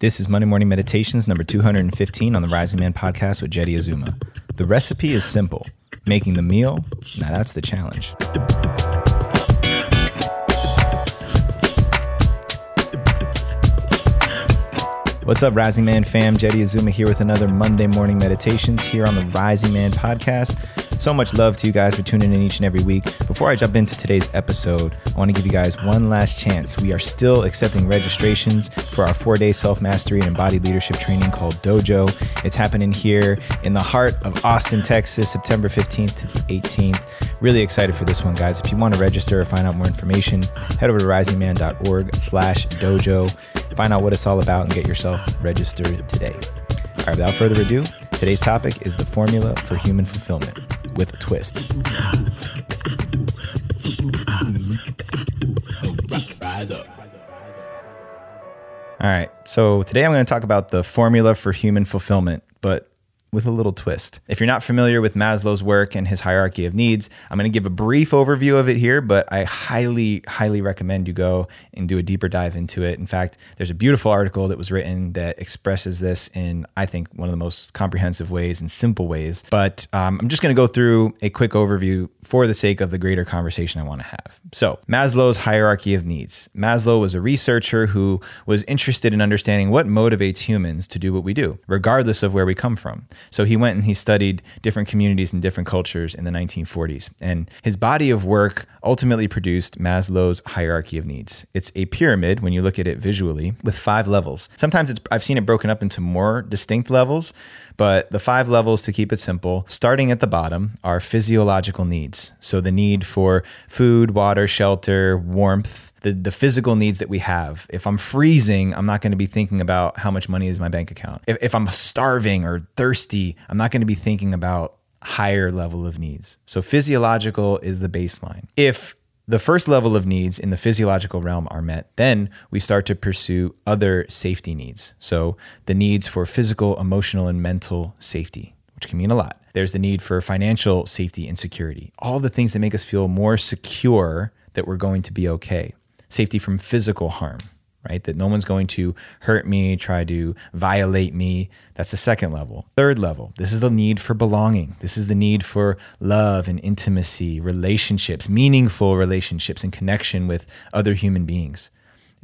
This is Monday Morning Meditations number 215 on the Rising Man podcast with Jeddy Azuma. The recipe is simple making the meal, now that's the challenge. What's up, Rising Man fam? Jeddy Azuma here with another Monday Morning Meditations here on the Rising Man podcast. So much love to you guys for tuning in each and every week. Before I jump into today's episode, I want to give you guys one last chance. We are still accepting registrations for our four day self mastery and embodied leadership training called Dojo. It's happening here in the heart of Austin, Texas, September 15th to the 18th. Really excited for this one, guys. If you want to register or find out more information, head over to risingman.org slash dojo. Find out what it's all about and get yourself registered today. All right, without further ado, today's topic is the formula for human fulfillment with a twist. Rise up. All right, so today I'm going to talk about the formula for human fulfillment, but with a little twist. If you're not familiar with Maslow's work and his hierarchy of needs, I'm going to give a brief overview of it here, but I highly, highly recommend you go and do a deeper dive into it. In fact, there's a beautiful article that was written that expresses this in, I think, one of the most comprehensive ways and simple ways. But um, I'm just going to go through a quick overview for the sake of the greater conversation I want to have. So, Maslow's hierarchy of needs. Maslow was a researcher who was interested in understanding what motivates humans to do what we do, regardless of where we come from. So he went and he studied different communities and different cultures in the 1940s. And his body of work ultimately produced Maslow's hierarchy of needs. It's a pyramid when you look at it visually with five levels. Sometimes it's I've seen it broken up into more distinct levels, but the five levels to keep it simple, starting at the bottom are physiological needs. So the need for food, water, shelter, warmth, the, the physical needs that we have. If I'm freezing, I'm not going to be thinking about how much money is my bank account. If, if I'm starving or thirsty, I'm not going to be thinking about higher level of needs. So physiological is the baseline. If the first level of needs in the physiological realm are met, then we start to pursue other safety needs. So the needs for physical, emotional, and mental safety, which can mean a lot. There's the need for financial safety and security, all the things that make us feel more secure that we're going to be okay safety from physical harm, right? That no one's going to hurt me, try to violate me. That's the second level. Third level, this is the need for belonging. This is the need for love and intimacy, relationships, meaningful relationships, and connection with other human beings.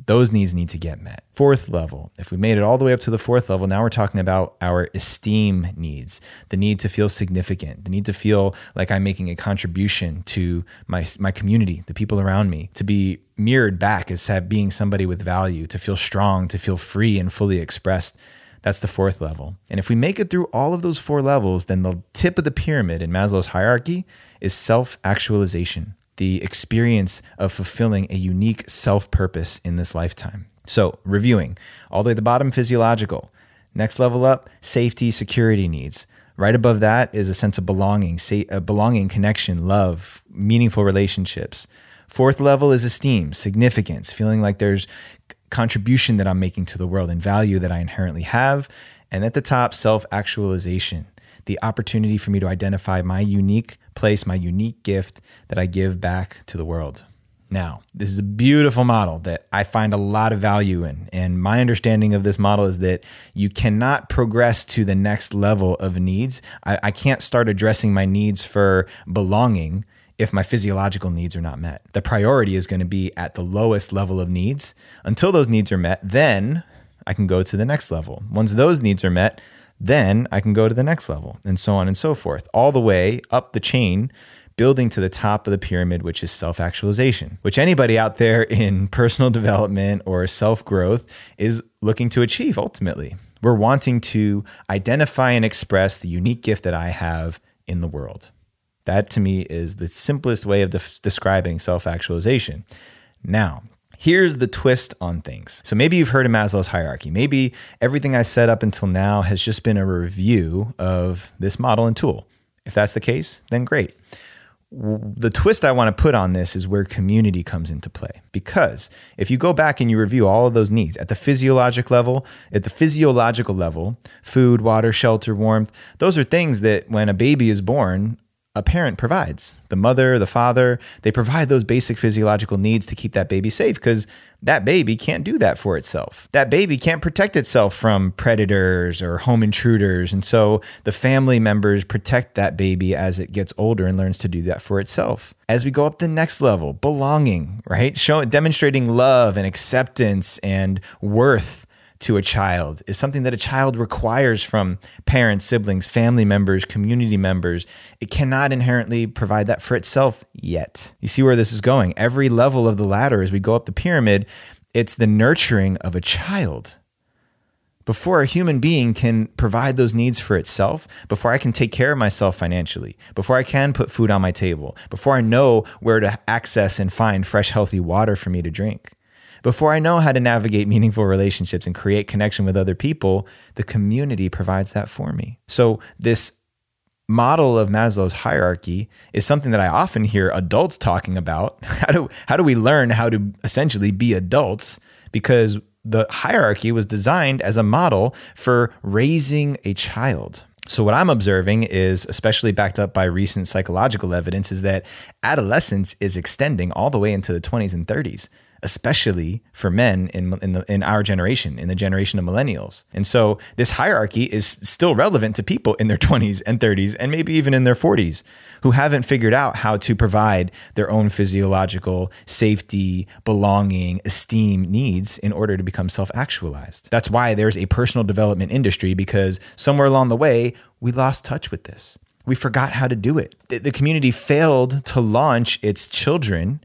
Those needs need to get met. Fourth level, if we made it all the way up to the fourth level, now we're talking about our esteem needs the need to feel significant, the need to feel like I'm making a contribution to my, my community, the people around me, to be mirrored back as being somebody with value, to feel strong, to feel free and fully expressed. That's the fourth level. And if we make it through all of those four levels, then the tip of the pyramid in Maslow's hierarchy is self actualization the experience of fulfilling a unique self purpose in this lifetime. So, reviewing all the way at the bottom, physiological. Next level up, safety, security needs. Right above that is a sense of belonging, say, a uh, belonging, connection, love, meaningful relationships. Fourth level is esteem, significance, feeling like there's contribution that I'm making to the world and value that I inherently have. And at the top, self actualization, the opportunity for me to identify my unique place, my unique gift that I give back to the world. Now, this is a beautiful model that I find a lot of value in. And my understanding of this model is that you cannot progress to the next level of needs. I, I, can't start addressing my needs for belonging if my physiological needs are not met. The priority is going to be at the lowest level of needs. Until those needs are met, then I can go to the next level. Once those needs are met, then I can go to the next level and so on and so forth, all the way up the chain, building to the top of the pyramid, which is self actualization, which anybody out there in personal development or self growth is looking to achieve ultimately. We're wanting to identify and express the unique gift that I have in the world. That to me is the simplest way of de- describing self actualization. Now, Here's the twist on things. So maybe you've heard of Maslow's hierarchy. Maybe everything I said up until now has just been a review of this model and tool. If that's the case, then great. The twist I want to put on this is where community comes into play. Because if you go back and you review all of those needs at the physiologic level, at the physiological level, food, water, shelter, warmth, those are things that when a baby is born, a parent provides. The mother, the father, they provide those basic physiological needs to keep that baby safe because that baby can't do that for itself. That baby can't protect itself from predators or home intruders. And so the family members protect that baby as it gets older and learns to do that for itself. As we go up the next level, belonging, right? Showing demonstrating love and acceptance and worth to a child is something that a child requires from parents, siblings, family members, community members. It cannot inherently provide that for itself yet. You see where this is going. Every level of the ladder, as we go up the pyramid, it's the nurturing of a child. Before a human being can provide those needs for itself, before I can take care of myself financially, before I can put food on my table, before I know where to access and find fresh, healthy water for me to drink, before I know how to navigate meaningful relationships and create connection with other people, the community provides that for me. So, this model of Maslow's hierarchy is something that I often hear adults talking about. How do, how do we learn how to essentially be adults? Because the hierarchy was designed as a model for raising a child. So, what I'm observing is, especially backed up by recent psychological evidence, is that adolescence is extending all the way into the 20s and 30s especially for men in in, the, in our generation, in the generation of millennials. And so this hierarchy is still relevant to people in their 20s and 30s and maybe even in their 40s who haven't figured out how to provide their own physiological safety, belonging, esteem needs in order to become self-actualized. That's why there's a personal development industry because somewhere along the way we lost touch with this. We forgot how to do it. The community failed to launch its children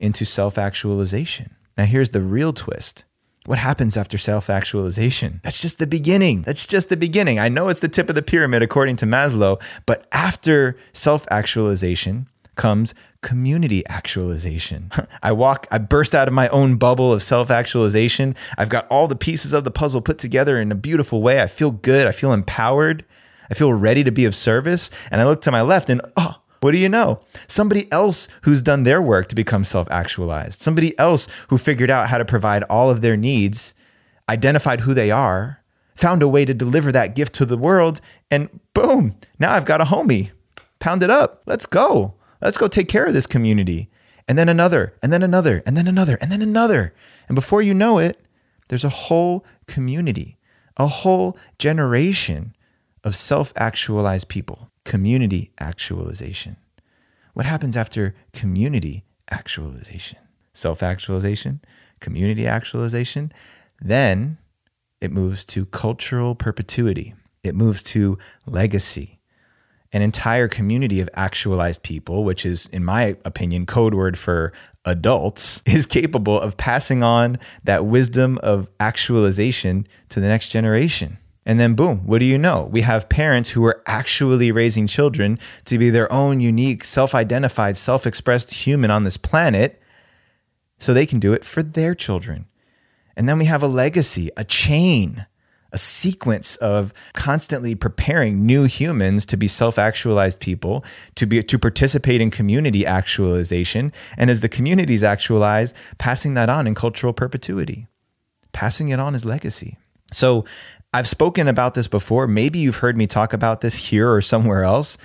into self actualization. Now, here's the real twist. What happens after self actualization? That's just the beginning. That's just the beginning. I know it's the tip of the pyramid according to Maslow, but after self actualization comes community actualization. I walk, I burst out of my own bubble of self actualization. I've got all the pieces of the puzzle put together in a beautiful way. I feel good. I feel empowered. I feel ready to be of service. And I look to my left and, oh, what do you know? Somebody else who's done their work to become self actualized, somebody else who figured out how to provide all of their needs, identified who they are, found a way to deliver that gift to the world, and boom, now I've got a homie. Pound it up. Let's go. Let's go take care of this community. And then another, and then another, and then another, and then another. And before you know it, there's a whole community, a whole generation of self actualized people community actualization. What happens after community actualization? Self actualization, community actualization. Then it moves to cultural perpetuity, it moves to legacy. An entire community of actualized people, which is, in my opinion, code word for adults, is capable of passing on that wisdom of actualization to the next generation. And then, boom, what do you know? We have parents who are actually raising children to be their own unique, self identified, self expressed human on this planet so they can do it for their children. And then we have a legacy, a chain, a sequence of constantly preparing new humans to be self-actualized people, to be to participate in community actualization, and as the communities actualize, passing that on in cultural perpetuity, passing it on as legacy. So I've spoken about this before. Maybe you've heard me talk about this here or somewhere else,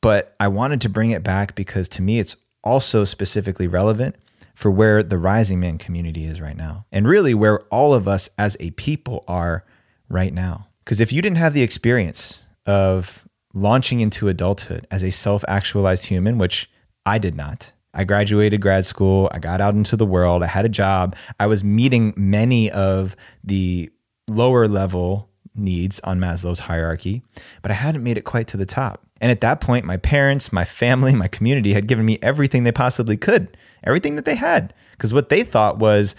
but I wanted to bring it back because to me, it's also specifically relevant for where the Rising Man community is right now, and really where all of us as a people are right now. Because if you didn't have the experience of launching into adulthood as a self actualized human, which I did not, I graduated grad school. I got out into the world. I had a job. I was meeting many of the lower level needs on Maslow's hierarchy, but I hadn't made it quite to the top. And at that point, my parents, my family, my community had given me everything they possibly could, everything that they had. Because what they thought was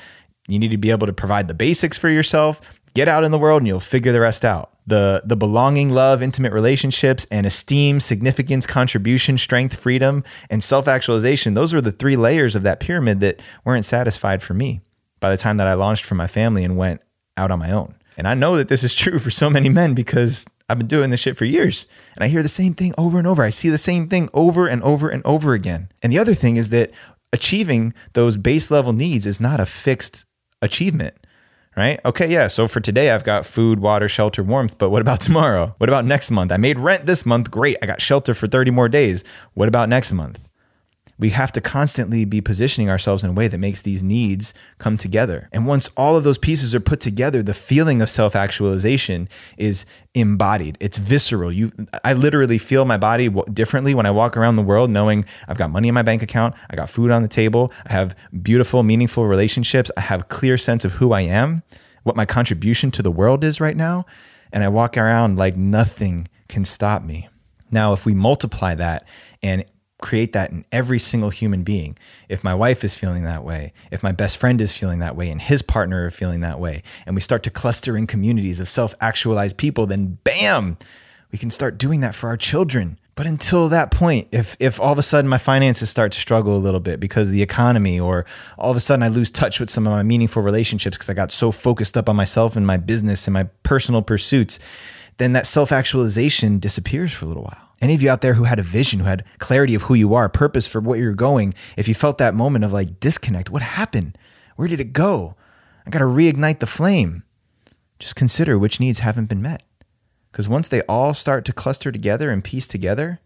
you need to be able to provide the basics for yourself, get out in the world, and you'll figure the rest out. The, the belonging, love, intimate relationships, and esteem, significance, contribution, strength, freedom, and self actualization, those were the three layers of that pyramid that weren't satisfied for me by the time that I launched for my family and went out on my own. And I know that this is true for so many men because I've been doing this shit for years. And I hear the same thing over and over. I see the same thing over and over and over again. And the other thing is that achieving those base level needs is not a fixed achievement, right? Okay, yeah. So for today, I've got food, water, shelter, warmth. But what about tomorrow? What about next month? I made rent this month. Great. I got shelter for 30 more days. What about next month? We have to constantly be positioning ourselves in a way that makes these needs come together. And once all of those pieces are put together, the feeling of self actualization is embodied. It's visceral. You, I literally feel my body differently when I walk around the world, knowing I've got money in my bank account, I got food on the table, I have beautiful, meaningful relationships, I have a clear sense of who I am, what my contribution to the world is right now, and I walk around like nothing can stop me. Now, if we multiply that and create that in every single human being. If my wife is feeling that way, if my best friend is feeling that way, and his partner are feeling that way, and we start to cluster in communities of self actualized people, then bam, we can start doing that for our children. But until that point, if if all of a sudden my finances start to struggle a little bit because the economy, or all of a sudden I lose touch with some of my meaningful relationships because I got so focused up on myself and my business and my personal pursuits, then that self actualization disappears for a little while. Any of you out there who had a vision, who had clarity of who you are, purpose for what you're going, if you felt that moment of like disconnect, what happened? Where did it go? I got to reignite the flame. Just consider which needs haven't been met. Because once they all start to cluster together and piece together,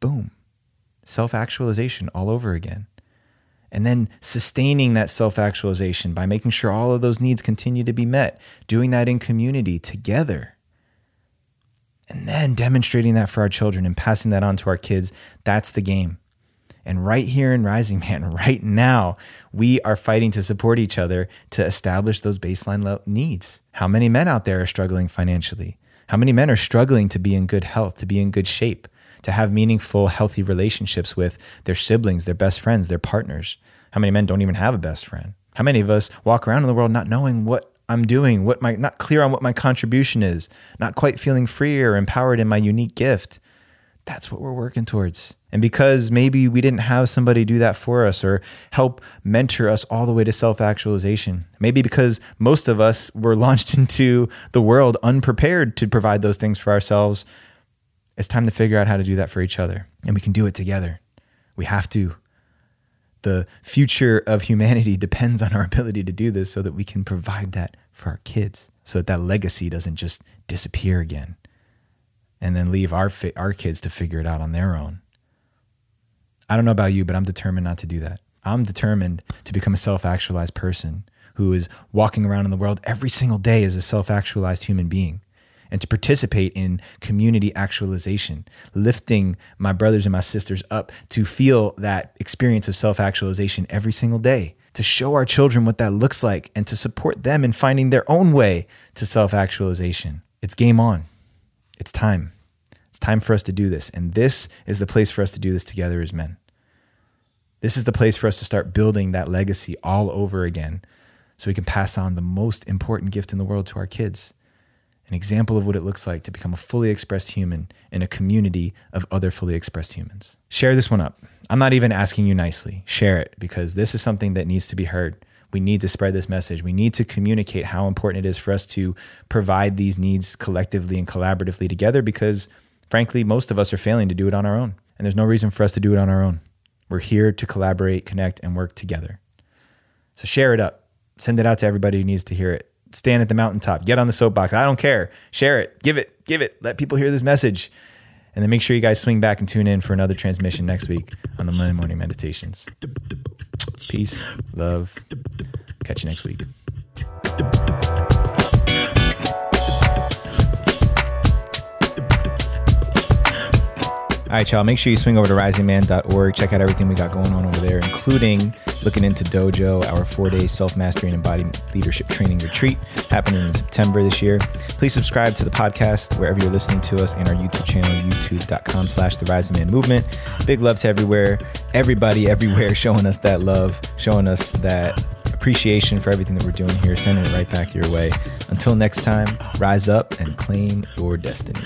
boom, self actualization all over again. And then sustaining that self actualization by making sure all of those needs continue to be met, doing that in community together and then demonstrating that for our children and passing that on to our kids. That's the game. And right here in Rising Man, right now, we are fighting to support each other to establish those baseline needs. How many men out there are struggling financially? How many men are struggling to be in good health, to be in good shape, to have meaningful, healthy relationships with their siblings, their best friends, their partners? How many men don't even have a best friend? How many of us walk around in the world not knowing what I'm doing, what my not clear on what my contribution is, not quite feeling free or empowered in my unique gift. That's what we're working towards. And because maybe we didn't have somebody do that for us or help mentor us all the way to self actualization, maybe because most of us were launched into the world unprepared to provide those things for ourselves, it's time to figure out how to do that for each other. And we can do it together. We have to the future of humanity depends on our ability to do this so that we can provide that for our kids so that that legacy doesn't just disappear again and then leave our our kids to figure it out on their own. I don't know about you, but I'm determined not to do that. I'm determined to become a self-actualized person who is walking around in the world every single day as a self-actualized human being and to participate in community actualization, lifting my brothers and my sisters up to feel that experience of self actualization every single day, to show our children what that looks like, and to support them in finding their own way to self actualization. It's game on. It's time. It's time for us to do this. And this is the place for us to do this together as men. This is the place for us to start building that legacy all over again so we can pass on the most important gift in the world to our kids an example of what it looks like to become a fully expressed human in a community of other fully expressed humans. Share this one up. I'm not even asking you nicely. Share it because this is something that needs to be heard. We need to spread this message. We need to communicate how important it is for us to provide these needs collectively and collaboratively together because, frankly, most of us are failing to do it on our own. And there's no reason for us to do it on our own. We're here to collaborate, connect, and work together. So share it up. Send it out to everybody who needs to hear it stand at the mountaintop, get on the soapbox. I don't care. Share it, give it, give it. Let people hear this message. And then make sure you guys swing back and tune in for another transmission next week on the Monday Morning Meditations. Peace, love. Catch you next week. All right, y'all. Make sure you swing over to risingman.org. Check out everything we got going on over there, including looking into Dojo, our four day self mastery and embodied leadership training retreat happening in September this year. Please subscribe to the podcast wherever you're listening to us and our YouTube channel, youtube.com slash the Rising Man Movement. Big love to everywhere, everybody everywhere showing us that love, showing us that appreciation for everything that we're doing here, sending it right back your way. Until next time, rise up and claim your destiny.